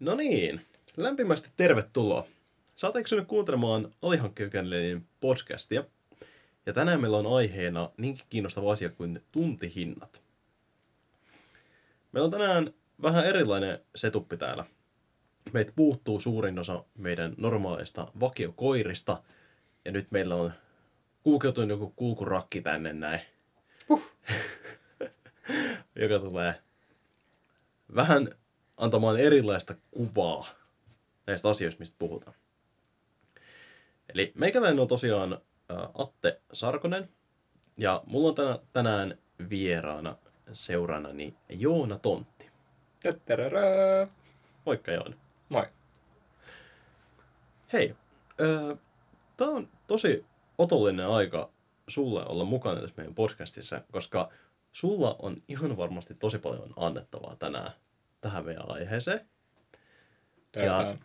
No niin, lämpimästi tervetuloa. Sä oot eksynyt kuuntelemaan Alihankkijokännelin podcastia. Ja tänään meillä on aiheena niinkin kiinnostava asia kuin tuntihinnat. Meillä on tänään vähän erilainen setuppi täällä. Meitä puuttuu suurin osa meidän normaaleista vakiokoirista. Ja nyt meillä on kulkeutunut joku kulkurakki tänne näin. Huh. joka tulee vähän antamaan erilaista kuvaa näistä asioista, mistä puhutaan. Eli meikäläinen on tosiaan Atte Sarkonen, ja mulla on tänä, tänään vieraana seurannani Joona Tontti. Töttärärää. Moikka Joona. Moi. Hei, tämä on tosi otollinen aika sulle olla mukana tässä meidän podcastissa, koska sulla on ihan varmasti tosi paljon annettavaa tänään tähän meidän aiheeseen. Ja,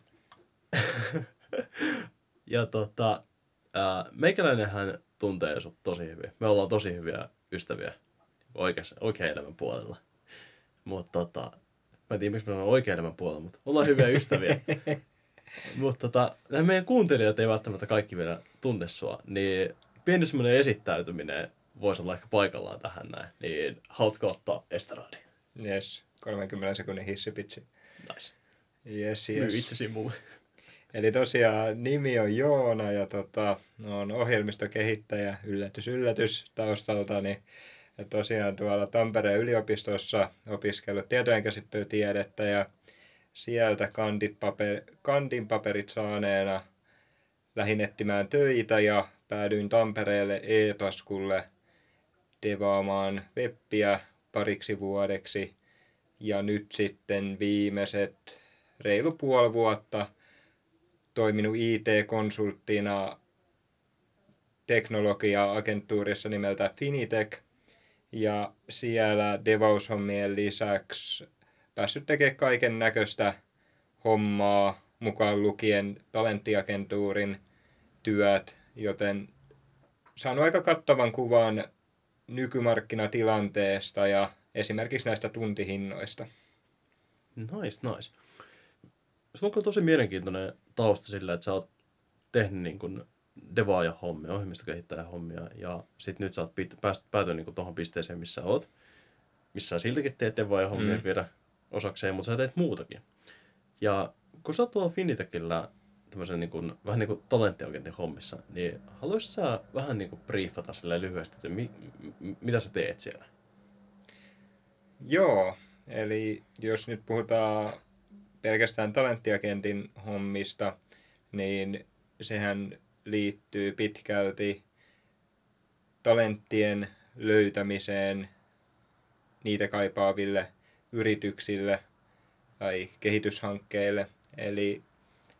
ja tota, ää, meikäläinenhän tuntee sut tosi hyvin. Me ollaan tosi hyviä ystäviä oikeassa, oikean elämän puolella. Mutta tota, mä en tiedä miksi me ollaan oikean elämän puolella, mutta ollaan hyviä ystäviä. mutta tota, nämä meidän kuuntelijat ei välttämättä kaikki vielä tunne sua, niin pieni semmoinen esittäytyminen voisi olla ehkä paikallaan tähän näin. Niin haluatko ottaa estradi? Yes, 30 sekunnin hissipitsi. Nice. Yes, Myy yes. itsesi mulle. Eli tosiaan nimi on Joona ja tota, on ohjelmistokehittäjä, yllätys yllätys taustaltani. Ja tosiaan tuolla Tampereen yliopistossa opiskellut tietojenkäsittelytiedettä ja sieltä kandit paper, kandin paperit saaneena lähdin etsimään töitä ja päädyin Tampereelle e-taskulle devaamaan webbiä pariksi vuodeksi. Ja nyt sitten viimeiset reilu puoli vuotta toiminut IT-konsulttina teknologia-agentuurissa nimeltä Finitech. Ja siellä devaushommien lisäksi päässyt tekemään kaiken näköistä hommaa, mukaan lukien talenttiagentuurin työt, joten saanut aika kattavan kuvan nykymarkkinatilanteesta ja esimerkiksi näistä tuntihinnoista. Nice, nice. Sulla on kyllä tosi mielenkiintoinen tausta sillä, että sä oot tehnyt niin kuin devaaja hommia, ohjelmistokehittäjä hommia, ja sit nyt sä oot pääst, päätynyt niin tuohon pisteeseen, missä oot. Missä sä siltikin teet devaaja hommia mm. vielä osakseen, mutta sä teet muutakin. Ja kun sä oot tuolla Finitechillä tämmöisen niin kuin, vähän niin kuin talenttiagentin hommissa, niin haluaisit sä vähän niin kuin briefata lyhyesti, että mi, mitä sä teet siellä? Joo, eli jos nyt puhutaan pelkästään talenttiagentin hommista, niin sehän liittyy pitkälti talenttien löytämiseen niitä kaipaaville yrityksille tai kehityshankkeille. Eli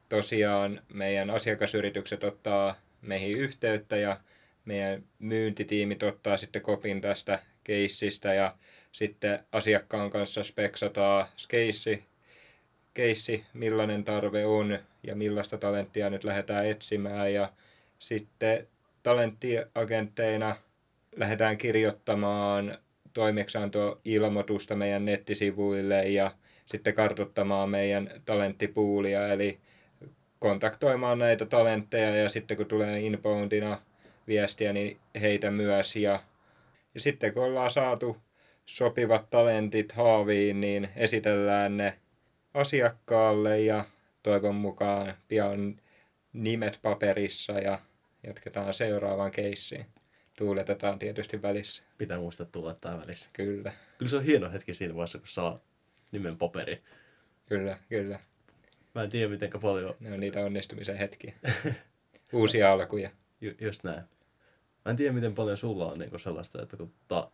tosiaan meidän asiakasyritykset ottaa meihin yhteyttä ja meidän myyntitiimit ottaa sitten kopin tästä keissistä ja sitten asiakkaan kanssa speksataan keissi, keissi, millainen tarve on ja millaista talenttia nyt lähdetään etsimään ja sitten talenttiagentteina lähdetään kirjoittamaan toimeksiantoilmoitusta meidän nettisivuille ja sitten kartoittamaan meidän talenttipuulia, eli kontaktoimaan näitä talentteja ja sitten kun tulee inboundina viestiä, niin heitä myös. Ja, ja sitten kun ollaan saatu sopivat talentit haaviin, niin esitellään ne asiakkaalle ja toivon mukaan pian nimet paperissa ja jatketaan seuraavaan keissiin. Tuuletetaan tietysti välissä. Pitää muistaa tuulettaa välissä. Kyllä, Kyllä se on hieno hetki siinä vaiheessa, kun saa nimen paperi. kyllä, kyllä. Mä en tiedä, miten paljon, Ne on niitä onnistumisen hetkiä. Uusia alkuja. ju, just näin. Mä en tiedä, miten paljon sulla on niin sellaista, että kun ta,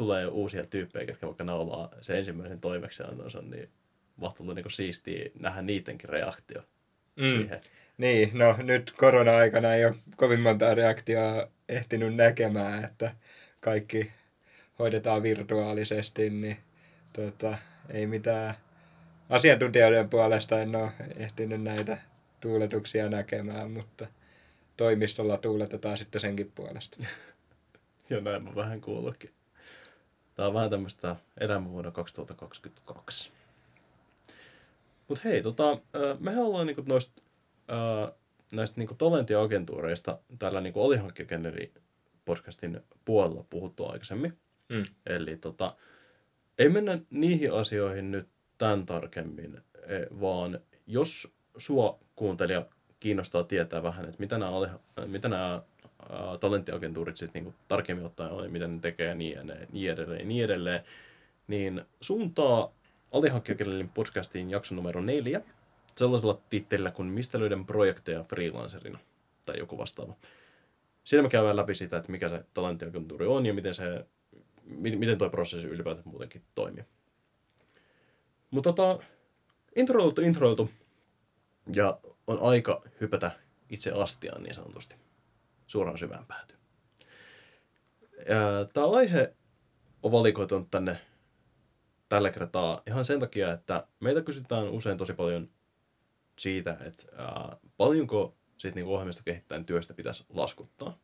tulee uusia tyyppejä, ketkä vaikka naulaa se ensimmäisen toimeksiannonsa, niin mahtuu niin siistiä nähdä niidenkin reaktio Mm. siihen. Niin, no nyt korona-aikana ei ole kovin monta reaktiota ehtinyt näkemään, että kaikki hoidetaan virtuaalisesti, niin tota, ei mitään asiantuntijoiden puolesta en ole ehtinyt näitä tuuletuksia näkemään, mutta toimistolla tuuletetaan sitten senkin puolesta. Ja näin mä vähän kuullutkin. Tää on vähän tämmöistä elämä vuonna 2022. Mutta hei, tota, mehän ollaan niinku noista ö, näistä niinku talenttiagentuureista tällä niinku alihankkijageneri podcastin puolella puhuttu aikaisemmin. Mm. Eli tota, ei mennä niihin asioihin nyt tämän tarkemmin, e, vaan jos sua kuuntelija kiinnostaa tietää vähän, että mitä nämä, mitä nämä talenttiagentuurit sitten niinku tarkemmin ottaen ja mitä ne tekee ja niin, niin edelleen, niin edelleen, niin suuntaa alihankkijakielinen podcastiin jakson numero neljä sellaisella tittelillä kuin Mistä löydän projekteja freelancerina tai joku vastaava. Siinä me käydään läpi sitä, että mikä se talenttiagentuuri on ja miten, se, mi- miten tuo prosessi ylipäätään muutenkin toimii. Mutta tota, introiltu, introiltu ja on aika hypätä itse astiaan niin sanotusti suoraan syvään päätyyn. Tämä aihe on valikoitunut tänne tällä kertaa ihan sen takia, että meitä kysytään usein tosi paljon siitä, että ää, paljonko sit niinku ohjelmista kehittäjän työstä pitäisi laskuttaa.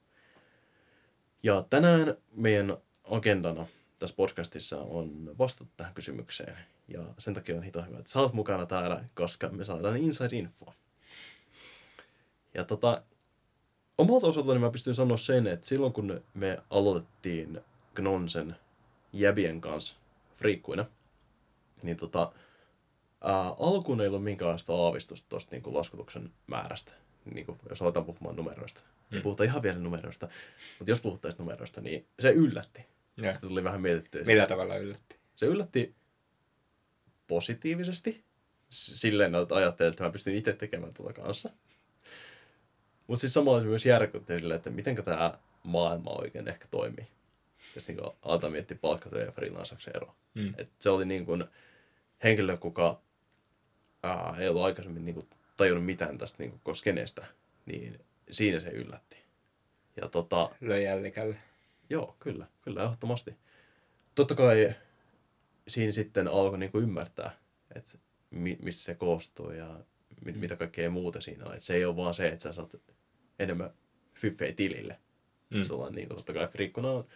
Ja tänään meidän agendana tässä podcastissa on vastata tähän kysymykseen. Ja sen takia on hito hyvä, että sä oot mukana täällä, koska me saadaan inside-infoa. Ja tota, omalta osaltani mä pystyn sanoa sen, että silloin kun me aloitettiin Gnonsen jäbien kanssa friikkuina, niin tota, ää, alkuun ei ollut minkäänlaista aavistusta tuosta niin laskutuksen määrästä. Niin kuin, jos aletaan puhumaan numeroista. Mm. Mm. Puhutaan ihan vielä numeroista. Mutta jos puhuttaisiin numeroista, niin se yllätti. Ja. Sitä tuli vähän mietittyä. Millä tavalla yllätti? Se yllätti positiivisesti. Silleen, että ajattelin, että mä pystyn itse tekemään tuota kanssa. Mutta sitten samalla se myös järkytti silleen, että miten tämä maailma oikein ehkä toimii. Jos niin aletaan miettiä palkkatyö ja freelanceuksen eroa. Mm. Et se oli niin kuin henkilö, kuka ää, ei ollut aikaisemmin niin kuin tajunnut mitään tästä niin kuin skeneestä, niin siinä se yllätti. Ja tota, Löi jällikälle. Joo, kyllä, kyllä, ehdottomasti. Totta kai siinä sitten alkoi niinku ymmärtää, että mi- mistä se koostuu ja mit- mitä kaikkea muuta siinä on. Et se ei ole vaan se, että sä saat enemmän fyffejä tilille. Mm. Sulla on niinku, totta kai friikkuna on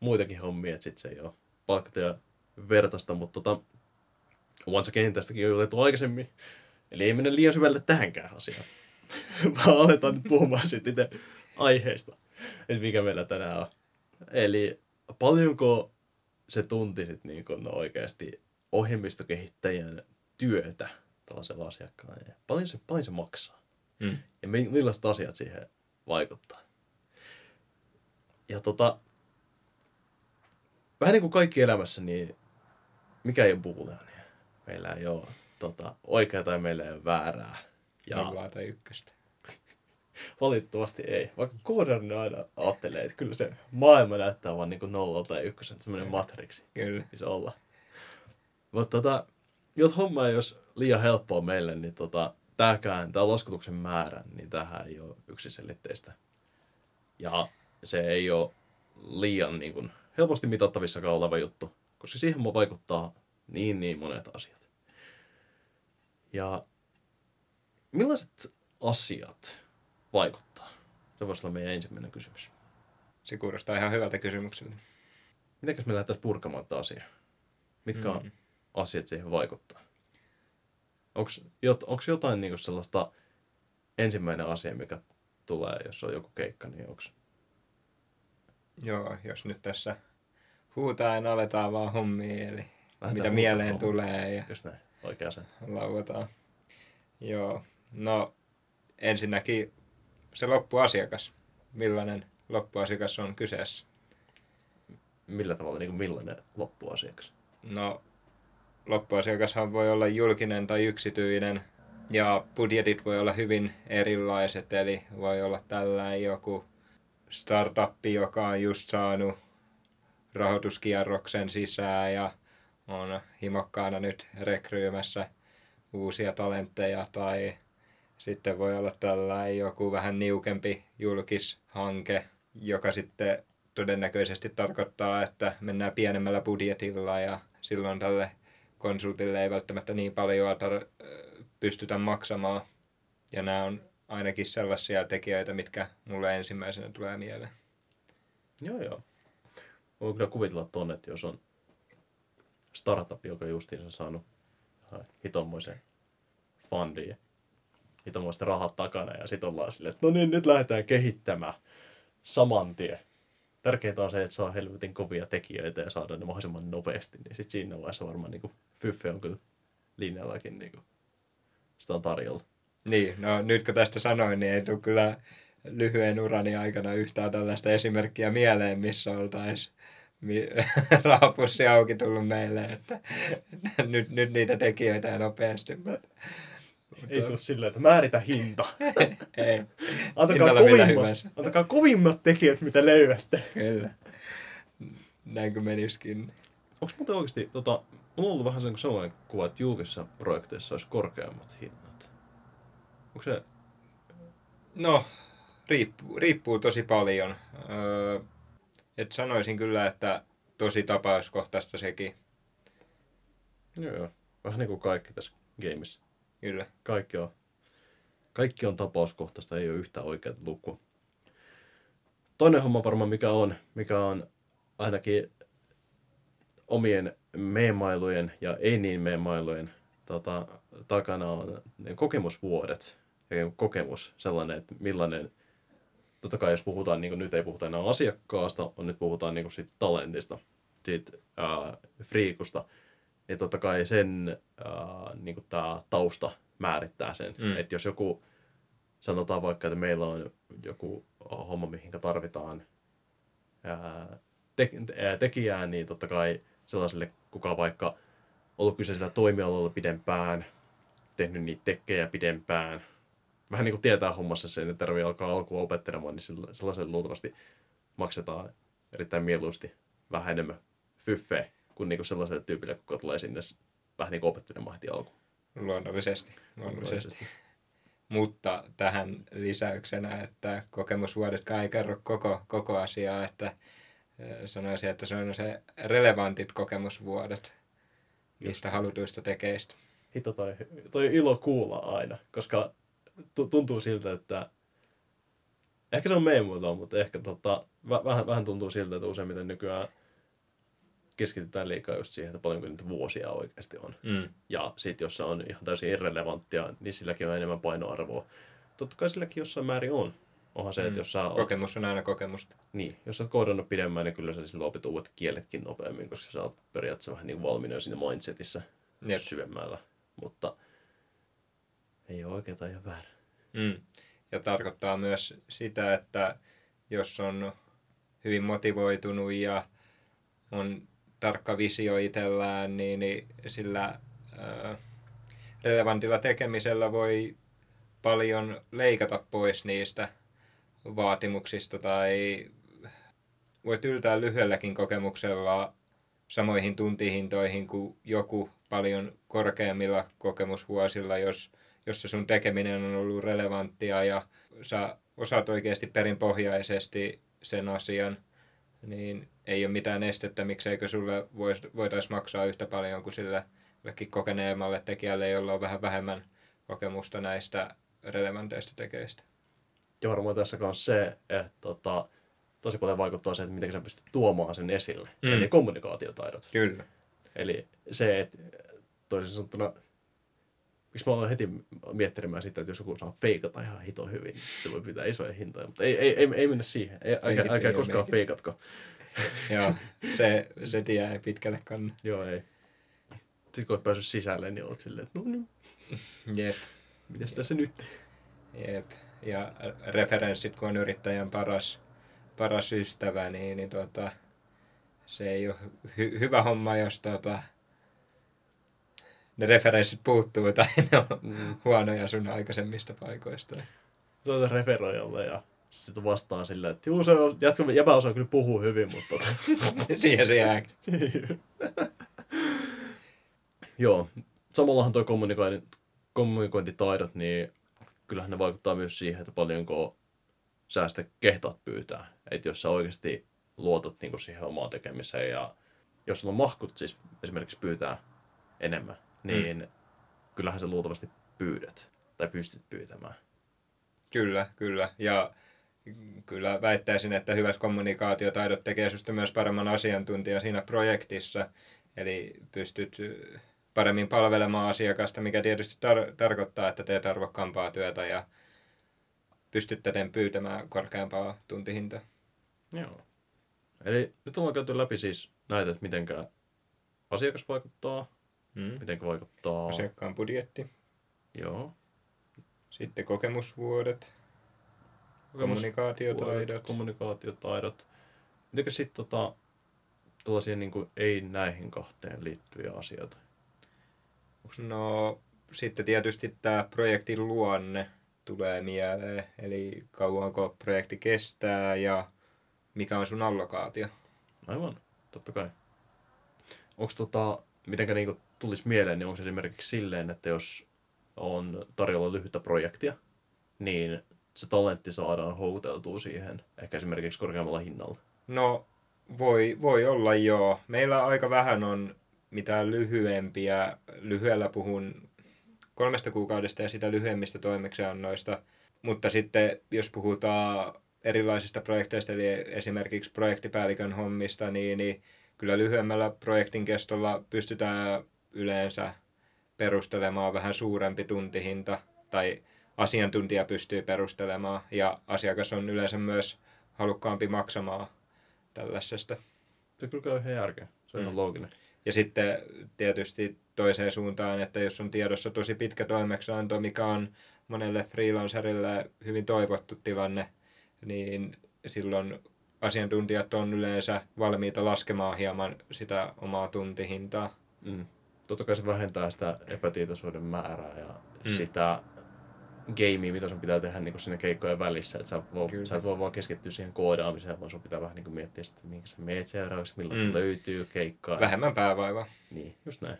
muitakin hommia, että sit se ei ole palkata ja vertaista, mutta tota, once again tästäkin on juteltu aikaisemmin. Eli ei mennä liian syvälle tähänkään asiaan. Vaan aletaan nyt puhumaan sitten itse aiheesta, että mikä meillä tänään on. Eli paljonko se tunti sit niin kun oikeasti ohjelmistokehittäjän työtä tällaisella asiakkaalla ja paljon se, paljon se maksaa Mm. ja mi- millaiset asiat siihen vaikuttaa. Ja tota, vähän niin kuin kaikki elämässä, niin mikä ei ole booleania. Meillä ei ole tota, oikeaa tai meillä ei ole väärää. Ja Nollaa tai ykköstä. valitettavasti ei. Vaikka koodarina aina ajattelee, että kyllä se maailma näyttää vaan niin kuin nolla tai ykkösen, semmoinen matriksi Kyllä. se olla. Mutta tota, jos homma ei olisi liian helppoa meille, niin tota, tämäkään, tämä laskutuksen määrä, niin tähän ei ole yksiselitteistä. Ja se ei ole liian niin kuin, helposti mitattavissakaan oleva juttu, koska siihen vaikuttaa niin niin monet asiat. Ja millaiset asiat vaikuttaa? Se voisi olla meidän ensimmäinen kysymys. Se kuulostaa ihan hyvältä kysymykseltä. Mitenkäs me lähdettäisiin purkamaan tätä asiaa? Mitkä on Mm. asiat siihen vaikuttaa? Onko jotain niinku sellaista ensimmäinen asia, mikä tulee, jos on joku keikka, niin onko Joo, jos nyt tässä huutaan aletaan vaan hommia, eli mitä huutamaan mieleen hommaa. tulee ja just näin, oikea sen. lauataan. Joo, no ensinnäkin se loppuasiakas. Millainen loppuasiakas on kyseessä? Millä tavalla, niin millainen loppuasiakas? No, loppuasiakashan voi olla julkinen tai yksityinen, ja budjetit voi olla hyvin erilaiset, eli voi olla tällainen joku startuppi, joka on just saanut rahoituskierroksen sisään ja on himokkaana nyt rekryymässä uusia talentteja, tai sitten voi olla tällainen joku vähän niukempi julkishanke, joka sitten todennäköisesti tarkoittaa, että mennään pienemmällä budjetilla ja silloin tälle konsultille ei välttämättä niin paljon tar- pystytä maksamaan. Ja nämä on ainakin sellaisia tekijöitä, mitkä mulle ensimmäisenä tulee mieleen. Joo, joo. Voin kyllä kuvitella tuonne, että jos on startup, joka justiinsa saanut hitommoisen. Niitä on rahat takana ja sitten ollaan silleen, että no niin, nyt lähdetään kehittämään saman tien. Tärkeintä on se, että saa helvetin kovia tekijöitä ja saada ne mahdollisimman nopeasti. Niin sitten siinä vaiheessa varmaan niin Fyffe on kyllä linjallakin niin kuin, sitä on tarjolla. Niin, no nyt kun tästä sanoin, niin ei tule kyllä lyhyen urani aikana yhtään tällaista esimerkkiä mieleen, missä oltaisiin rahapussi auki tullut meille, että, että nyt, nyt niitä tekijöitä ja nopeasti. Ei tule silleen, että määritä hinta. ei. Antakaa kovimmat, antakaa kovimmat tekijät, mitä löydätte. Kyllä. Näinkö menisikin. Onko muuten oikeasti, tota, on ollut vähän sellainen kuva, että julkisissa projekteissa olisi korkeammat hinnat. Onko se... No, riippuu, riippuu tosi paljon. Öö, et sanoisin kyllä, että tosi tapauskohtaista sekin. Joo, joo. Vähän niin kuin kaikki tässä gameissa. Kyllä. Kaikki on, kaikki on tapauskohtaista, ei ole yhtä oikeaa lukua. Toinen homma varmaan mikä on, mikä on ainakin omien meemailujen ja ei niin meemailujen tota, takana on ne kokemusvuodet. Ja kokemus sellainen, että millainen totta kai jos puhutaan, niin kuin nyt ei puhuta enää asiakkaasta, on nyt puhutaan niin kuin siitä talentista, siitä ää, friikusta, niin totta kai sen ää, niin kuin tämä tausta määrittää sen. Mm. Että jos joku, sanotaan vaikka, että meillä on joku homma, mihin tarvitaan ää, te, ää, tekijää, niin totta kai sellaiselle, kuka vaikka ollut kyseisellä toimialalla pidempään, tehnyt niitä tekkejä pidempään, vähän niin kuin tietää hommassa sen, että tarvii alkaa alkuun opettelemaan, niin sellaisen luultavasti maksetaan erittäin mieluusti vähän enemmän fyffeä kuin, niin kuin sellaiselle tyypille, kuka tulee sinne vähän niin kuin opettelemaan heti alkuun. Luonnollisesti. luonnollisesti. Mutta tähän lisäyksenä, että kokemusvuodetkaan ei kerro koko, koko asiaa, että sanoisin, että se on se relevantit kokemusvuodet niistä halutuista tekeistä. Hito toi, toi ilo kuulla aina, koska tuntuu siltä, että ehkä se on meidän muuta, mutta ehkä tota, vähän, vähän tuntuu siltä, että useimmiten nykyään keskitytään liikaa just siihen, että paljonko niitä vuosia oikeasti on. Mm. Ja sitten jos se on ihan täysin irrelevanttia, niin silläkin on enemmän painoarvoa. Totta kai silläkin jossain määrin on. Onhan se, mm. että jos sä Kokemus on aina kokemusta. Niin, jos sä oot koodannut pidemmän, niin kyllä sä silloin opit uudet kieletkin nopeammin, koska sä oot periaatteessa vähän niin valmiina siinä mindsetissä Jep. syvemmällä. Mutta ei ole oikeaa ja väärää. Mm. Ja tarkoittaa myös sitä, että jos on hyvin motivoitunut ja on tarkka visio itsellään, niin, niin sillä relevantilla tekemisellä voi paljon leikata pois niistä vaatimuksista tai voi yltää lyhyelläkin kokemuksella samoihin tuntihintoihin kuin joku paljon korkeammilla kokemusvuosilla, jos jos se sun tekeminen on ollut relevanttia ja sä osaat oikeasti perinpohjaisesti sen asian, niin ei ole mitään estettä, mikseikö sulle voitaisiin maksaa yhtä paljon kuin sille kokeneemmalle tekijälle, jolla on vähän vähemmän kokemusta näistä relevanteista tekeistä. Ja varmaan tässä kanssa se, että tota, tosi paljon vaikuttaa se, että miten sä pystyt tuomaan sen esille. Mm. Eli kommunikaatiotaidot. Kyllä. Eli se, että toisin sanottuna miksi mä olen heti miettimään sitä, että jos joku saa feikata ihan hito hyvin, niin se voi pitää isoja hintoja, mutta ei, ei, ei, ei mennä siihen. Ei, älkää, älkää koskaan meikit. feikatko. Joo, se, se tie ei pitkälle kanna. Joo, ei. Sitten kun olet päässyt sisälle, niin olet silleen, että no niin. Jep. Mitäs tässä nyt? Jep. Ja referenssit, kun on yrittäjän paras, paras ystävä, niin, niin tuota, se ei ole hy- hyvä homma, jos tuota, ne referenssit puuttuu tai ne on mm. huonoja sun aikaisemmista paikoista. Soita referoijalle ja sitten vastaa silleen, että juu, se on, jätkä, jäbä osaa kyllä puhua hyvin, mutta... Tota. Siihen se jää. Joo. Samallahan tuo kommunikointi, kommunikointitaidot, niin kyllähän ne vaikuttaa myös siihen, että paljonko sä sitä kehtaat pyytää. Että jos sä oikeasti luotat niin siihen omaan tekemiseen ja jos sulla on mahkut siis esimerkiksi pyytää enemmän, niin mm. kyllähän se luultavasti pyydät tai pystyt pyytämään. Kyllä, kyllä. Ja kyllä väittäisin, että hyvät kommunikaatiotaidot tekee sinusta myös paremman asiantuntijan siinä projektissa. Eli pystyt paremmin palvelemaan asiakasta, mikä tietysti tar- tarkoittaa, että teet arvokkaampaa työtä ja pystytte pyytämään korkeampaa tuntihintaa. Joo. Eli nyt ollaan käyty läpi siis näitä, että miten asiakas vaikuttaa, Mm. miten vaikuttaa... Asiakkaan budjetti, Joo. sitten kokemusvuodet, kommunikaatiotaidot. Kommunikaatiotaidot. Mitenkä sitten tota, tällaisia niin kuin ei näihin kahteen liittyviä asioita? No sitten tietysti tämä projektin luonne tulee mieleen, eli kauanko projekti kestää ja mikä on sun allokaatio. Aivan, totta kai. Onko tota, mitenkä niinku tulisi mieleen, niin onko esimerkiksi silleen, että jos on tarjolla lyhyttä projektia, niin se talentti saadaan houkuteltua siihen, ehkä esimerkiksi korkeammalla hinnalla. No voi, voi olla joo. Meillä aika vähän on mitään lyhyempiä, lyhyellä puhun kolmesta kuukaudesta ja sitä lyhyemmistä toimeksiannoista. Mutta sitten jos puhutaan erilaisista projekteista, eli esimerkiksi projektipäällikön hommista, niin, niin kyllä lyhyemmällä projektin kestolla pystytään yleensä perustelemaan vähän suurempi tuntihinta, tai asiantuntija pystyy perustelemaan, ja asiakas on yleensä myös halukkaampi maksamaan tällaisesta. Se kyllä käy ihan järkeä. Se on Mm. looginen. Ja sitten tietysti toiseen suuntaan, että jos on tiedossa tosi pitkä toimeksianto, mikä on monelle freelancerille hyvin toivottu tilanne, niin silloin asiantuntijat on yleensä valmiita laskemaan hieman sitä omaa tuntihintaa. Mm. Totta kai se vähentää sitä epätietoisuuden määrää ja Mm. sitä gamea, mitä sun pitää tehdä niin sinne keikkojen välissä. Että sä, voi, Kyllä. sä et voi vaan keskittyä siihen koodaamiseen, vaan sun pitää vähän niin miettiä sitä, että minkä sä meet seuraavaksi, milloin Mm. löytyy keikkaa. Vähemmän päävaivaa. Niin, just näin.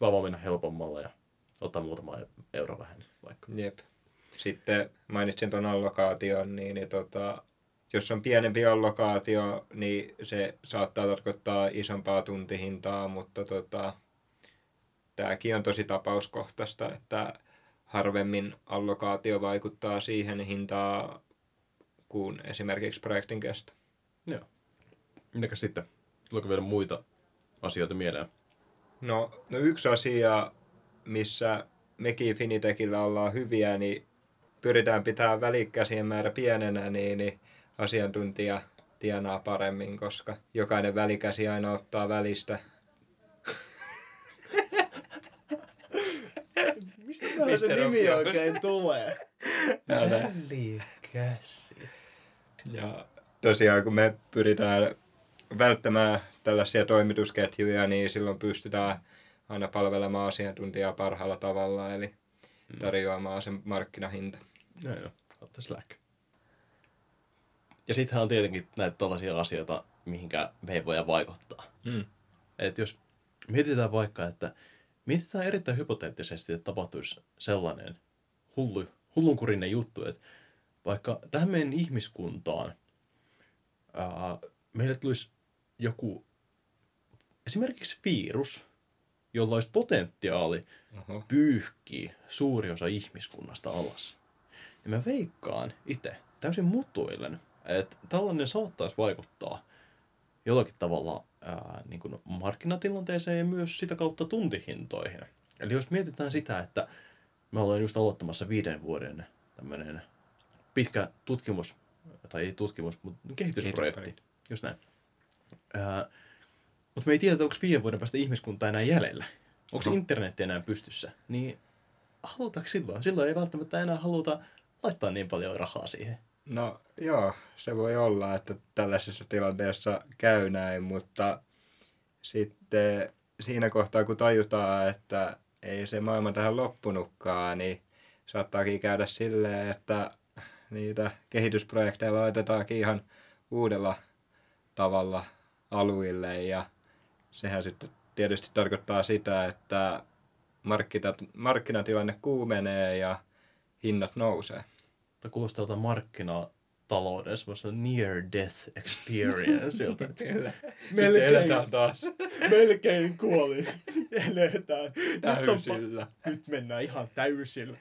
Vaan vaan mennä helpommalla ja ottaa muutama euro vähemmän vaikka. Jep. Sitten mainitsin tuon allokaation, niin, niin tota, jos on pienempi allokaatio, niin se saattaa tarkoittaa isompaa tuntihintaa, mutta tota, tämäkin on tosi tapauskohtaista, että harvemmin allokaatio vaikuttaa siihen hintaan kuin esimerkiksi projektin kesto. Joo. Mitäkäs sitten? Tuleeko vielä muita asioita mieleen? No, no yksi asia, missä mekin Finitekillä ollaan hyviä, niin pyritään pitää välikäsien määrä pienenä, niin, niin asiantuntija tienaa paremmin, koska jokainen välikäsi aina ottaa välistä. Mistä se nimi oikein tulee? Välikäsi. Ja tosiaan kun me pyritään välttämään tällaisia toimitusketjuja, niin silloin pystytään aina palvelemaan asiantuntijaa parhaalla tavalla, eli tarjoamaan sen markkinahinta. Joo, joo. Kautta Slack. Ja sittenhän on tietenkin näitä tällaisia asioita, mihinkä me ei voida vaikuttaa. Mm. Et jos mietitään vaikka, että mietitään erittäin hypoteettisesti, että tapahtuisi sellainen hullu, hullunkurinen juttu, että vaikka tähän meidän ihmiskuntaan ää, meille tulisi joku esimerkiksi virus, jolla olisi potentiaali Oho. pyyhkii suuri osa ihmiskunnasta alas. Ja mä veikkaan itse täysin mutuilen, että tällainen saattaisi vaikuttaa jollakin tavalla ää, niin kuin markkinatilanteeseen ja myös sitä kautta tuntihintoihin. Eli jos mietitään sitä, että me ollaan just aloittamassa viiden vuoden tämmöinen pitkä tutkimus, tai ei tutkimus, mutta kehitysprojekti. Kehitysprojekti. Just näin. Ää, mutta me ei tiedä, onko viiden vuoden päästä ihmiskunta enää jäljellä. Onko Oho. internetti enää pystyssä. Niin halutaanko silloin? Silloin ei välttämättä enää haluta laittaa niin paljon rahaa siihen. No joo, se voi olla, että tällaisessa tilanteessa käy näin, mutta sitten siinä kohtaa, kun tajutaan, että ei se maailma tähän loppunutkaan, niin saattaakin käydä silleen, että niitä kehitysprojekteja laitetaankin ihan uudella tavalla aluille ja sehän sitten tietysti tarkoittaa sitä, että markkinat, markkinatilanne kuumenee ja hinnat nousee. Tämä kuulostaa jotain markkinatalouden semmoista near death experienceilta. Kyllä. Melkein. eletään taas Melkein kuoli. Eletään. täysillä. Nyt mennään ihan täysillä.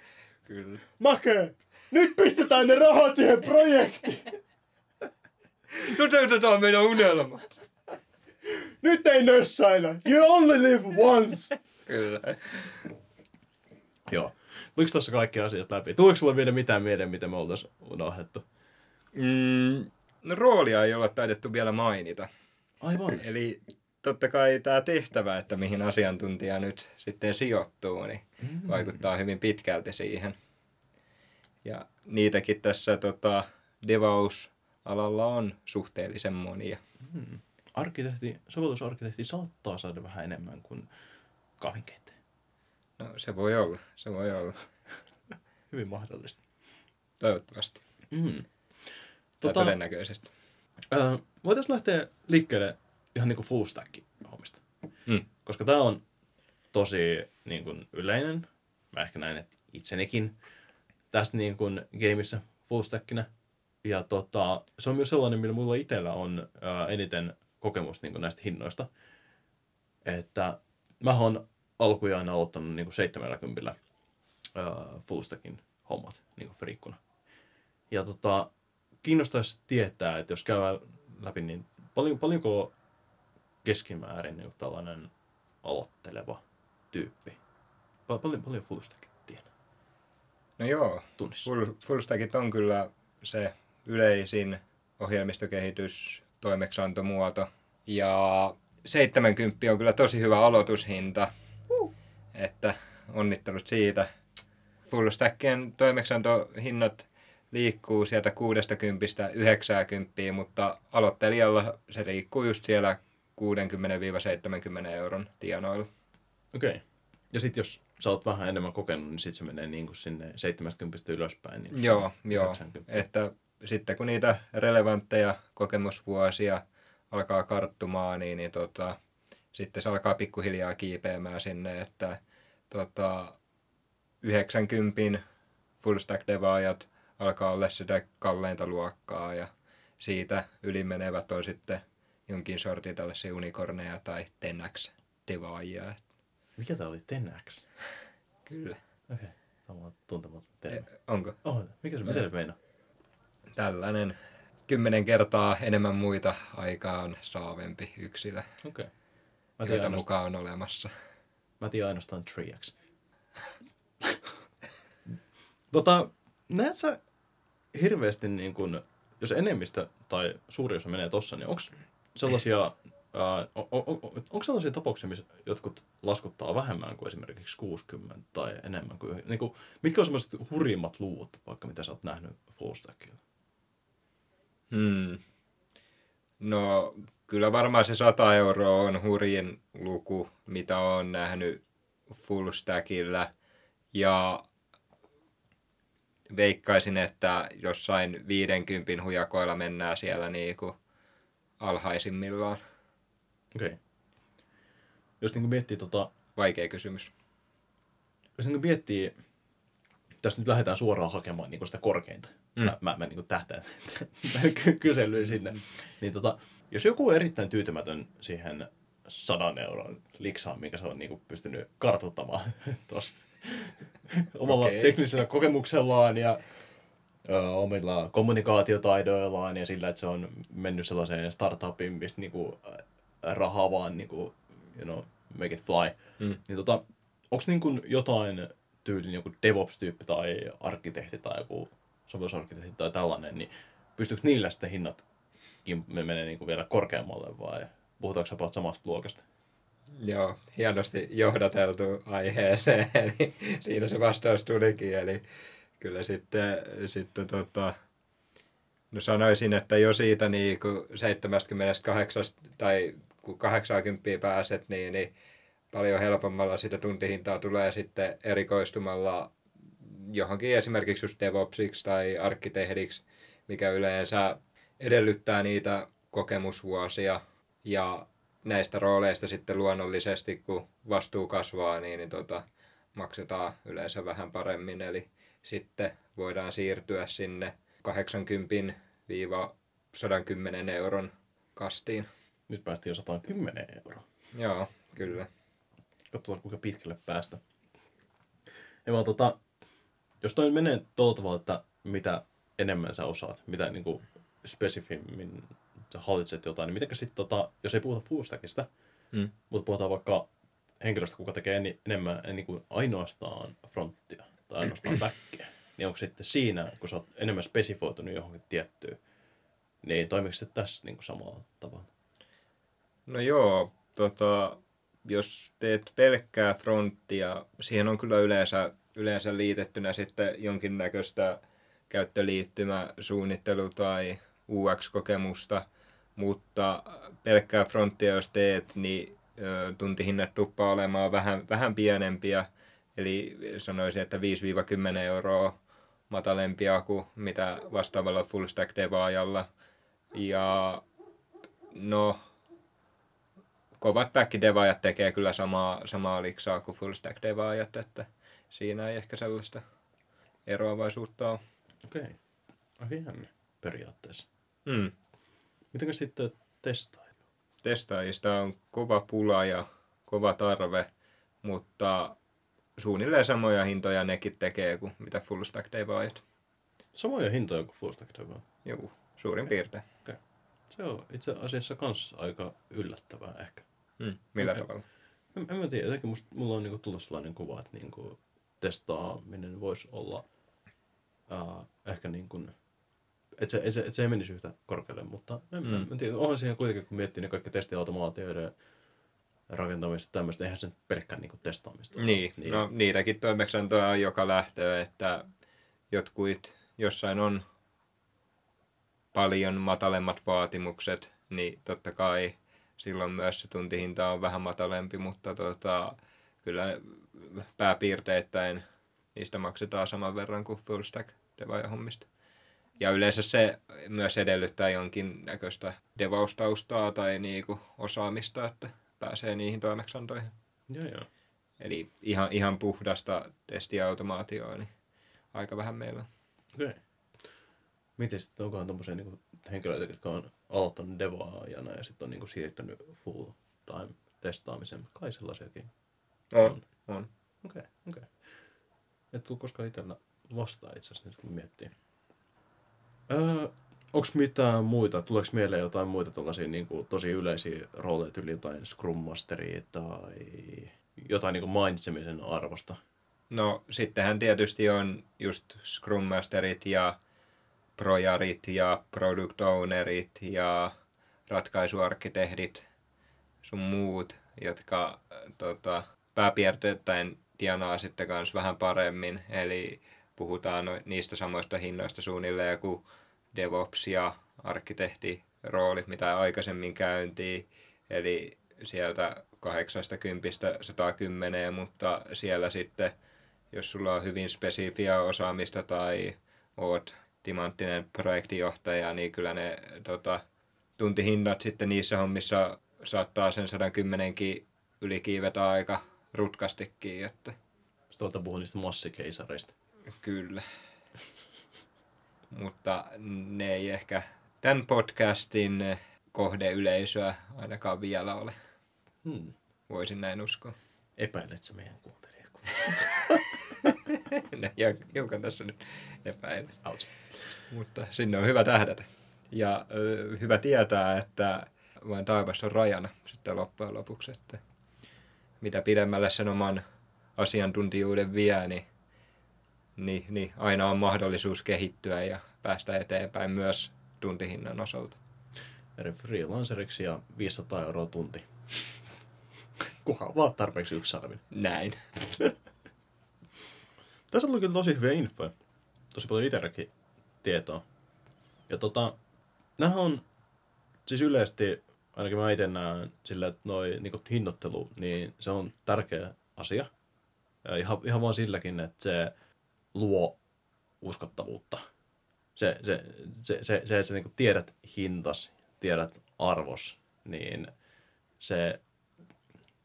Kyllä. Make! Nyt pistetään ne rahat siihen projektiin! Toteutetaan meidän unelmat. Nyt ei nössäillä! You only live once! Kyllä. Joo. Tuliko tässä kaikki asiat läpi? Tuliko sulle vielä mitään mieleen, mitä me oltaisiin unohdettu? Mm, no roolia ei olla taidettu vielä mainita. Aivan. Eli totta kai tämä tehtävä, että mihin asiantuntija nyt sitten sijoittuu, niin mm. vaikuttaa hyvin pitkälti siihen. Ja niitäkin tässä tota, devausalalla on suhteellisen monia. Hmm. Arkkitehti, sovellusarkkitehti saattaa saada vähän enemmän kuin kahvinkeittäjä. No se voi olla, se voi olla. Hyvin mahdollista. Toivottavasti. Mm. Tai Tota, todennäköisesti. äh, voitaisiin lähteä liikkeelle ihan niin kuin full stack hommista. Mm. Koska tämä on tosi niin kuin, yleinen. Mä ehkä näen, että itsenikin tässä niin kuin, gameissa full stackina. Ja tota, se on myös sellainen, millä mulla itsellä on ää, eniten kokemusta niin kuin näistä hinnoista. Että mä oon alkujaan aloittanut niin kuin 70 ää, full stackin hommat niin kuin friikkuna. Ja tota, kiinnostaisi tietää, että jos käy läpi, niin paljon, paljonko keskimäärin niin tällainen aloitteleva tyyppi. Pal- paljon, paljon full stack tienaa No joo, tunnissa. full, full stackit on kyllä se yleisin ohjelmistokehitys, toimeksiantomuoto. Ja 70 on kyllä tosi hyvä aloitushinta. Että onnittelut siitä. Full stackien toimeksiantohinnat liikkuu sieltä 60 90, mutta aloittelijalla se liikkuu just siellä 60-70 euron tienoilla. Okei. Okay. Ja sitten jos sä oot vähän enemmän kokenut, niin sitten se menee niin kuin sinne 70 ylöspäin. Niin Joo, joo. 90. Että sitten kun niitä relevantteja kokemusvuosia alkaa karttumaan, niin, niin tota, sitten se alkaa pikkuhiljaa kiipeämään sinne, että tota, 90 full stack devaajat alkaa olla sitä kalleinta luokkaa ja siitä ylimenevät on sitten jonkin sortin tällaisia unikorneja tai tenäks devaajia. Mikä tää oli? Tenax? Kyllä. Okei. Okay. Tämä on tuntematon termi. Onko? Oh, mikä se, mitä se meinaa? tällainen kymmenen kertaa enemmän muita aikaan saavempi yksilö, Okei. Okay. Mä joita ainoastaan, mukaan on olemassa. mä tiedän ainoastaan 3x. tota, näet sä hirveästi niin kun, jos enemmistö tai suuri osa menee tossa, niin onko sellaisia, ää, on, on, on, onko sellaisia tapauksia, missä jotkut laskuttaa vähemmän kuin esimerkiksi 60 tai enemmän kuin, niin kuin mitkä on sellaiset hurjimmat luvut, vaikka mitä sä oot nähnyt full stackilla? Hmm. No, kyllä varmaan se 100 euroa on hurjin luku, mitä olen nähnyt full stackilla. Ja veikkaisin, että jossain 50 hujakoilla mennään siellä niinku alhaisimmillaan. Okei. Okay. Jos niin miettii tota, Vaikea kysymys. jos niin miettii, tässä nyt lähdetään suoraan hakemaan niin sitä korkeinta. Mm. Mm. Mä, mä, mä niin tähtään ky- kyselyyn sinne. Niin tota, jos joku on erittäin tyytymätön siihen sadan euron liksaan, minkä se on niin pystynyt kartoittamaan tuossa omalla okay. teknisellä kokemuksellaan ja ö, omilla kommunikaatiotaidoillaan ja sillä, että se on mennyt sellaiseen startupiin, mistä niinku, ä, rahaa vaan niinku, you know, make it fly. Mm. Niin tota, onko niin jotain tyylin joku DevOps-tyyppi tai arkkitehti tai joku sovellusarkkitehti tai tällainen, niin pystyykö niillä sitten hinnat me menee niin vielä korkeammalle vai puhutaanko about samasta luokasta? Joo, hienosti johdateltu aiheeseen, eli siinä se vastaus tulikin, eli kyllä sitten, sitten tota, no sanoisin, että jo siitä niin kuin 78 tai kun 80 pääset, niin, niin paljon helpommalla sitä tuntihintaa tulee sitten erikoistumalla johonkin esimerkiksi just DevOpsiksi tai arkkitehdiksi, mikä yleensä edellyttää niitä kokemusvuosia ja näistä rooleista sitten luonnollisesti, kun vastuu kasvaa, niin, niin tota, maksetaan yleensä vähän paremmin. Eli sitten voidaan siirtyä sinne 80-110 euron kastiin. Nyt päästiin jo 110 euroa. Joo, kyllä. Katsotaan kuinka pitkälle päästä. Ja vaan tota, jos toi menee tuolla tavalla, että mitä enemmän sä osaat, mitä niinku spesifimmin hallitset jotain, niin mitenkä sitten, tota, jos ei puhuta full stackista, Mm. mutta puhutaan vaikka henkilöstä, kuka tekee en, enemmän niin kuin ainoastaan fronttia tai ainoastaan backia, niin onko sitten siinä, kun sä oot enemmän spesifoitunut johonkin tiettyyn, niin toimiko se tässä niin kuin samalla tavalla? No joo, tota, jos teet pelkkää fronttia, siihen on kyllä yleensä, yleensä liitettynä sitten jonkinnäköistä käyttöliittymäsuunnittelu tai UX-kokemusta, mutta pelkkää fronttia jos teet, niin tuntihinnat tuppaa olemaan vähän, vähän pienempiä, eli sanoisin, että 5-10 euroa matalempia kuin mitä vastaavalla full stack devaajalla. Ja no, kovat back-devaajat tekee kyllä samaa, samaa liksaa kuin full stack devaajat, että siinä ei ehkä sellaista eroavaisuutta ole. Okei. Okay. Aika jännä periaatteessa. Mm. Miten sitten testailu? Testaajista on kova pula ja kova tarve, mutta suunnilleen samoja hintoja nekin tekee kuin mitä full stack devaajat. Samoja hintoja kuin full stack devaajat? Joo, suurin piirtein. Okay. Se on itse asiassa kans aika yllättävää ehkä. Mm. Millä en, tavalla? En, en mä tiedä, jotenkin musta, mulla on niinku tullut sellainen kuva, että niinku testaaminen voisi olla uh, ehkä niin että se, et se, et se ei menisi yhtä korkealle, mutta en, mm. en tiedä, onhan siinä kuitenkin, kun miettii ne kaikki testiautomaatioiden rakentamista tämmöistä, eihän se pelkkää niin testaamista. Niin, niin, no niitäkin toimeksiantoja on joka lähtöä, että jotkut jossain on paljon matalemmat vaatimukset, niin totta kai silloin myös se tuntihinta on vähän matalempi, mutta tota, kyllä pääpiirteittäin niistä maksetaan saman verran kuin full stack hommista. Ja yleensä se myös edellyttää jonkin näköistä devaustaustaa tai niinku osaamista, että pääsee niihin toimeksiantoihin. Joo, joo. Eli ihan, ihan puhdasta testiautomaatioa, niin aika vähän meillä on. Okei. Okay. Miten sitten, onkohan tuommoisia niin henkilöitä, jotka on aloittanut devaajana ja sitten on niin siirtynyt full time testaamiseen? Kai sellaisiakin on. On. Okei, okay, okei. Okay. Et tule koskaan itsellä vastaan itse asiassa kun miettii. Öö, Onko mitään muita, tuleeko mieleen jotain muita tällaisia niin kuin, tosi yleisiä rooleja, yli jotain Scrum Masteria tai jotain niin kuin mainitsemisen arvosta? No sittenhän tietysti on just Scrum Masterit ja projarit ja product ownerit ja ratkaisuarkkitehdit sun muut, jotka tota, pääpiirteittäin tienaa sitten kanssa vähän paremmin. Eli puhutaan niistä samoista hinnoista suunnilleen kuin DevOps ja arkkitehtiroolit, mitä aikaisemmin käyntiin. Eli sieltä 80-110, mutta siellä sitten, jos sulla on hyvin spesifiä osaamista tai oot timanttinen projektijohtaja, niin kyllä ne tota, tuntihinnat sitten niissä hommissa saattaa sen 110 ylikiivetä aika rutkastikin. Että... Sitten puhua niistä massikeisareista. Kyllä. Mutta ne ei ehkä tämän podcastin kohdeyleisöä ainakaan vielä ole. Hmm. Voisin näin uskoa. Epäilet meidän kuuntelija? no, hiukan tässä nyt epäilen. Ouch. Mutta sinne on hyvä tähdätä. Ja ö, hyvä tietää, että vain taivas on rajana sitten loppujen lopuksi. Että mitä pidemmälle sen oman asiantuntijuuden vie, niin niin, niin aina on mahdollisuus kehittyä ja päästä eteenpäin myös tuntihinnan osalta. Eri freelanceriksi ja 500 euroa tunti. Kuhan vaan tarpeeksi yksi sarvi. Näin. Tässä on kyllä tosi hyviä infoja. Tosi paljon itselläkin tietoa. Ja tota, nämä on siis yleisesti, ainakin mä itse näen sillä, että noi niin hinnoittelu, niin se on tärkeä asia. Ja ihan, ihan vaan silläkin, että se luo uskottavuutta. Se, se, se, se, se että sä niin tiedät hintas, tiedät arvos, niin se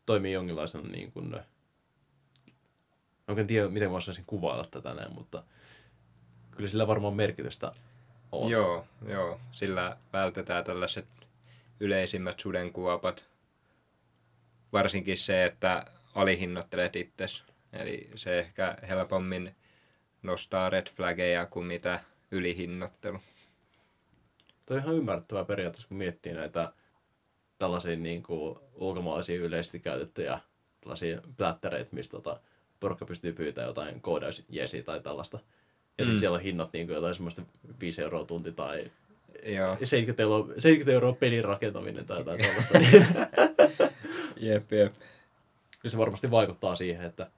toimii jonkinlaisena niin kuin, en tiedä, miten mä osaisin kuvailla tätä näin, mutta kyllä sillä varmaan merkitystä on. Joo, joo. Sillä vältetään tällaiset yleisimmät sudenkuopat. Varsinkin se, että alihinnoittelet itsesi. Eli se ehkä helpommin nostaa red flaggeja kuin mitä ylihinnoittelu. Tuo on ihan ymmärrettävää periaatteessa, kun miettii näitä tällaisia niin kuin ulkomaalaisia yleisesti käytettyjä tällaisia plättäreitä, mistä tota, porukka pystyy pyytämään jotain koodausjesiä tai tällaista. Ja sitten Mm. siellä on hinnat niin kuin jotain semmoista 5 euroa tunti tai Joo, 70 euroa, 70 euroa pelin rakentaminen tai jotain tällaista. jep, jep. ja se varmasti vaikuttaa siihen, että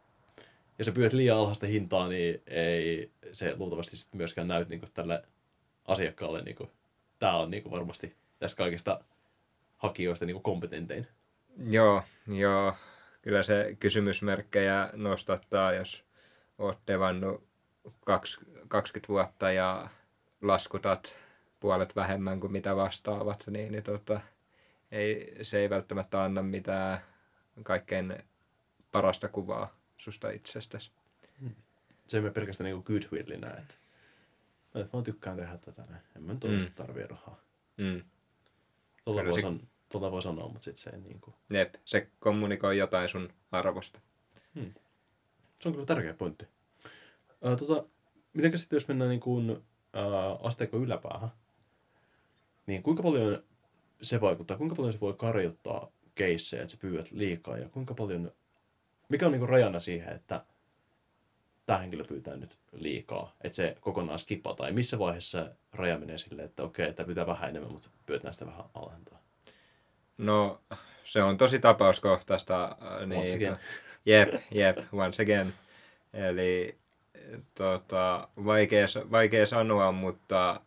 jos sä pyydät liian alhaista hintaa, niin ei se luultavasti sit myöskään näy niin tälle asiakkaalle. Niin kuin, tämä on niin varmasti tästä kaikista hakijoista niin kompetentein. Joo, joo. Kyllä se kysymysmerkkejä nostattaa, jos oot devannut kaks- 20 vuotta ja laskutat puolet vähemmän kuin mitä vastaavat, niin, niin tota, ei, se ei välttämättä anna mitään kaikkein parasta kuvaa susta itsestäsi. Se ei mene pelkästään niin goodwillinä, että mä vaan tykkään tehdä tätä näin. En mä nyt Mm. tarvii rahaa. Mm. Tuota Kyllä voi, se- san, tuota voi sanoa, mutta sitten se ei niin kuin... Jep, se kommunikoi jotain sun arvosta. Se on kyllä tärkeä pointti. Ää, tota, mitenkä sitten jos mennään niin kuin, ää, asteikon yläpäähän, niin kuinka paljon se vaikuttaa, kuinka paljon se voi karjottaa keissejä, että sä pyydät liikaa ja kuinka paljon, mikä on niin kuin rajana siihen, että tämä henkilö pyytää nyt liikaa, että se kokonaan skippaa tai missä vaiheessa raja menee silleen, että okei, että pyytää vähän enemmän, mutta pyytää sitä vähän alentaa. No, se on tosi tapauskohtaista. äh, Once again. Jep, jep, once again. Eli tota, vaikea, vaikea sanoa, mutta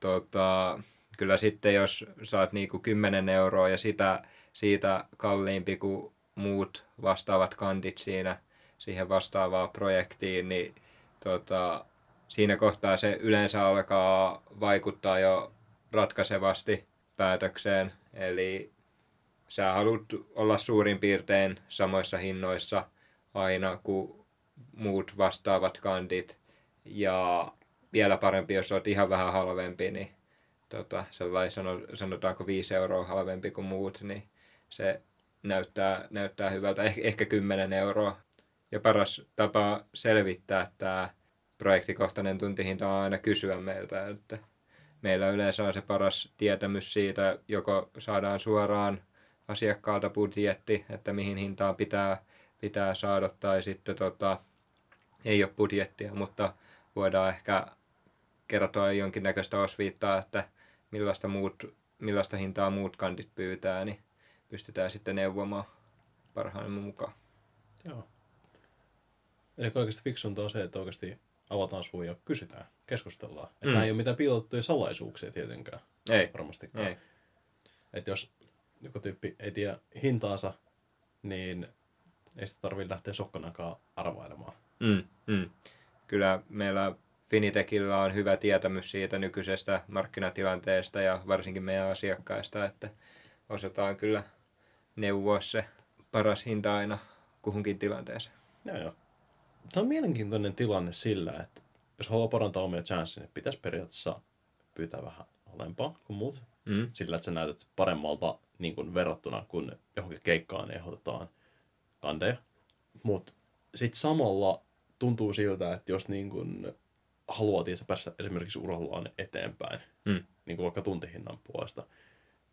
tota, kyllä sitten jos saat niinku 10 euroa ja sitä, siitä kalliimpi kuin muut vastaavat kandit siinä, siihen vastaavaan projektiin, niin tota, siinä kohtaa se yleensä alkaa vaikuttaa jo ratkaisevasti päätökseen. Eli sä haluat olla suurin piirtein samoissa hinnoissa aina kuin muut vastaavat kandit. Ja vielä parempi, jos olet ihan vähän halvempi, niin tota, sellainen sano, sanotaanko 5 euroa halvempi kuin muut, niin se näyttää, näyttää hyvältä, eh, ehkä 10 euroa. Ja paras tapa selvittää tämä projektikohtainen tuntihinta on aina kysyä meiltä, että meillä yleensä on se paras tietämys siitä, joko saadaan suoraan asiakkaalta budjetti, että mihin hintaan pitää, pitää saada, tai sitten tota, ei ole budjettia, mutta voidaan ehkä kertoa jonkinnäköistä osviittaa, että millaista, muut, millaista hintaa muut kandit pyytää, niin pystytään sitten neuvomaan parhaamme mukaan. Joo. Eli oikeasti fiksunta on se, että oikeasti avataan suu ja kysytään, keskustellaan. Että Mm. nämä ei ole mitään piilottuja salaisuuksia tietenkään, Ei, varmastikaan. ei. Että jos joku tyyppi ei tiedä hintaansa, niin ei sitä tarvitse lähteä sokkanakaan arvailemaan. Mm, mm. Kyllä meillä Finitechillä on hyvä tietämys siitä nykyisestä markkinatilanteesta ja varsinkin meidän asiakkaista, että osataan kyllä neuvoa se paras hinta aina kuhunkin tilanteeseen. Joo, joo. Tämä on mielenkiintoinen tilanne sillä, että jos haluaa parantaa omia chansseja, niin pitäisi periaatteessa pyytää vähän alempaa kuin muut. Mm. Sillä, että sä näytät paremmalta niin kuin verrattuna, kun johonkin keikkaan ehdotetaan kandeja. Mutta sitten samalla tuntuu siltä, että jos niin kuin haluaa tietysti päästä esimerkiksi urallaan eteenpäin, Mm. niin kuin vaikka tuntihinnan puolesta,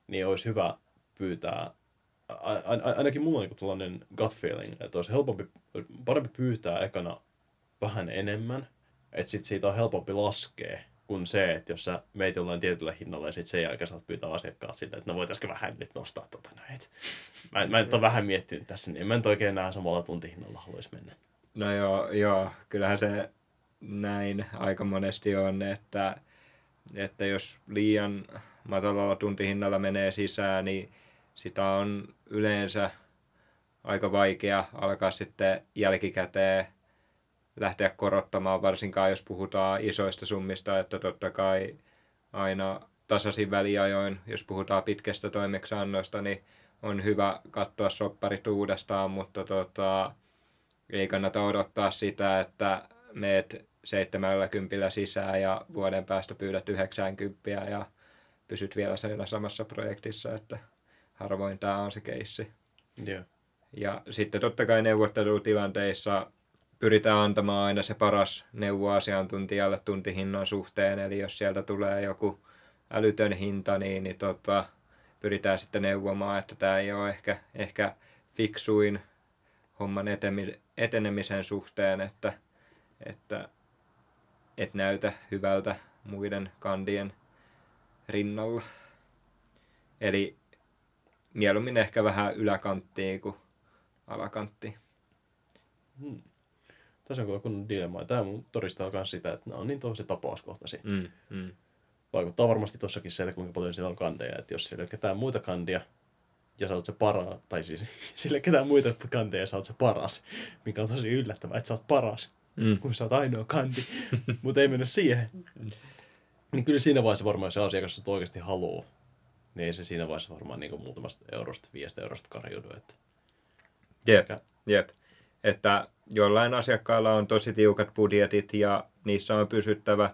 niin olisi hyvä pyytää, ainakin mulla on niin tällainen gut feeling, että olisi helpompi, parempi pyytää ekana vähän enemmän, että sit siitä on helpompi laskea, kuin se, että jos sä meet jollain tietyllä hinnalla ja sitten sen jälkeen saat pyytää asiakkaat silleen, että no voitaisko vähän nyt nostaa tota näin. Mä, mä nyt vähän miettinyt tässä, niin mä en oikein enää samalla tuntihinnalla haluaisi mennä. No joo, joo, kyllähän se näin aika monesti on, että, että jos liian matalalla tuntihinnalla menee sisään, niin sitä on yleensä aika vaikea alkaa sitten jälkikäteen lähteä korottamaan, varsinkaan jos puhutaan isoista summista, että totta kai aina tasaisin väliajoin, jos puhutaan pitkästä toimeksiannosta, niin on hyvä katsoa sopparit uudestaan, mutta tota, ei kannata odottaa sitä, että meet 70 sisään ja vuoden päästä pyydät 90 ja pysyt vielä siinä samassa projektissa, että harvoin tämä on se keissi. Joo. Ja sitten totta kai neuvottelutilanteissa pyritään antamaan aina se paras neuvo asiantuntijalle tuntihinnan suhteen, eli jos sieltä tulee joku älytön hinta, niin, niin tota, pyritään sitten neuvomaan, että tämä ei ole ehkä, ehkä fiksuin homman etemi- etenemisen suhteen, että, että et näytä hyvältä muiden kandien rinnalla. Eli mieluummin ehkä vähän yläkanttiin kuin alakanttiin. Hmm. Tässä on kunnon dilemma. Tämä mun todistaa myös sitä, että nämä on niin tosi tapauskohtaisia. Mm, mm. Vaikuttaa varmasti tossakin se, että kuinka paljon siellä on kandeja. Että jos siellä ei ole ketään muita kandia, ja sä oot se paras, tai siis ole ketään muita kandeja, ja sä oot se paras, mikä on tosi yllättävää, että sä oot paras, Mm. kun sä oot ainoa kandi, mutta ei mennä siihen. Niin kyllä siinä vaiheessa varmaan, jos se asiakas oikeasti haluaa, niin ei se siinä vaiheessa varmaan niin muutamasta eurosta, viiestä eurosta karjudu. Että Jep, jep. Että jollain asiakkailla on tosi tiukat budjetit ja niissä on pysyttävä.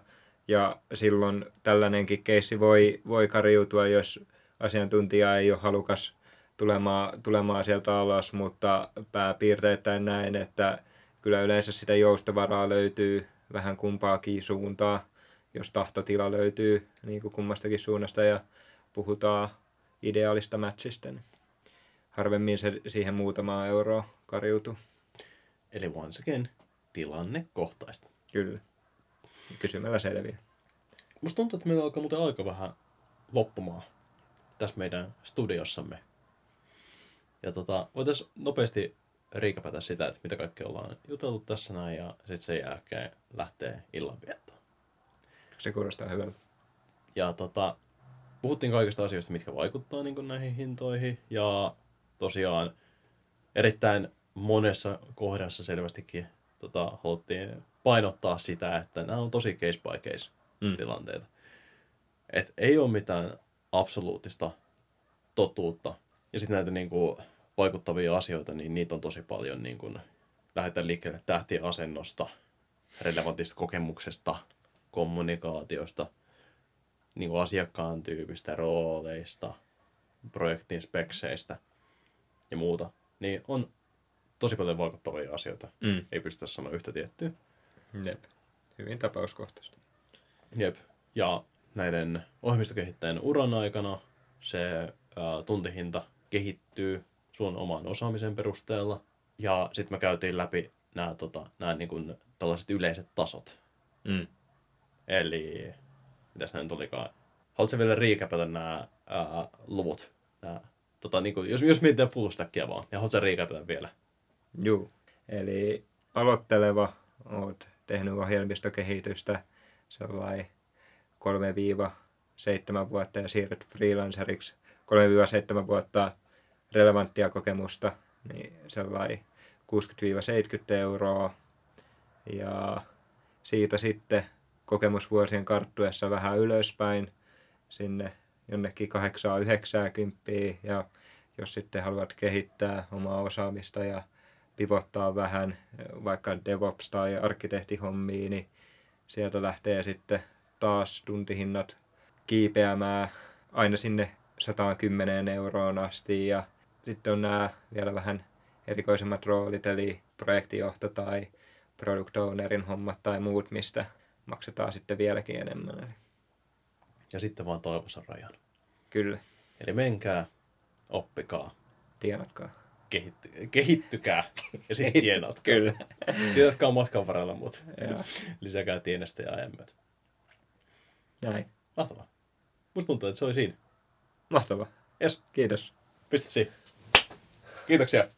Ja silloin tällainenkin keissi voi, voi karjutua, jos asiantuntija ei ole halukas tulemaan, tulemaan sieltä alas, mutta pääpiirteittäin näin, että kyllä yleensä sitä joustovaraa löytyy vähän kumpaakin suuntaa, jos tahtotila löytyy niin kuin kummastakin suunnasta ja puhutaan ideaalista matchista, niin harvemmin se siihen muutamaa euroa kariutuu. Eli once again, tilanne kohtaista. Kyllä. Kysymällä selviää. Musta tuntuu, että meillä alkaa muuten aika vähän loppumaan tässä meidän studiossamme. Ja tota, voitaisiin nopeasti riikäpätä sitä, että mitä kaikkea ollaan juteltu tässä näin, ja sitten sen jälkeen lähtee illanviettoon. Se kuulostaa hyvältä. Ja tota, puhuttiin kaikista asioista, mitkä vaikuttaa niin näihin hintoihin, ja tosiaan erittäin monessa kohdassa selvästikin tota, haluttiin painottaa sitä, että nämä on tosi case by case Mm. tilanteita. Et ei ole mitään absoluuttista totuutta. Ja sitten näitä niinku vaikuttavia asioita, niin niitä on tosi paljon. Niinku, lähdetään liikkeelle tähtien asennosta, relevantista kokemuksesta, kommunikaatiosta, niinku asiakkaan tyypistä, rooleista, projektin spekseistä ja muuta. Niin on tosi paljon vaikuttavia asioita. Mm. Ei pystytä sanoa yhtä tiettyä. Jep. Hyvin tapauskohtaista. Jep. Ja näiden ohjelmistokehittäjän uran aikana se ää, tuntihinta kehittyy sun oman osaamisen perusteella. Ja sitten me käytiin läpi nämä tota, nää niin kuin tällaiset yleiset tasot. Mm. Eli, mitäs näin tulikaan? Haluatko vielä riikäpätä nämä ää, luvut? Nää, tota, niin kuin, jos, jos mietitään full stackia vaan, niin haluatko riikäpätä vielä? Juu. Eli aloitteleva, oot tehnyt ohjelmistokehitystä sellainen 3-7 vuotta ja siirryt freelanceriksi 3-7 vuotta relevanttia kokemusta, niin sellainen 60-70 euroa. Ja siitä sitten kokemusvuosien karttuessa vähän ylöspäin sinne jonnekin 8-90 ja jos sitten haluat kehittää omaa osaamista ja pivottaa vähän vaikka DevOps- tai arkkitehtihommiin, niin sieltä lähtee sitten taas tuntihinnat kiipeämään aina sinne 110 euroon asti ja sitten on nämä vielä vähän erikoisemmat roolit, eli projektijohto tai product ownerin hommat tai muut, mistä maksetaan sitten vieläkin enemmän. Ja sitten vaan toivossa rajan. kyllä, Eli menkää, oppikaa, tienatkaa. kehitty, kehittykää ja sitten tienatkaa. Kyllä. Tiedätkää matkan varrella, mutta lisääkää tienestä ja ajemmät. Näin. Mahtavaa. Musta tuntuu, että se oli siinä. Mahtavaa. Yes, Kiitos. pistä siihen. Kiitoksia.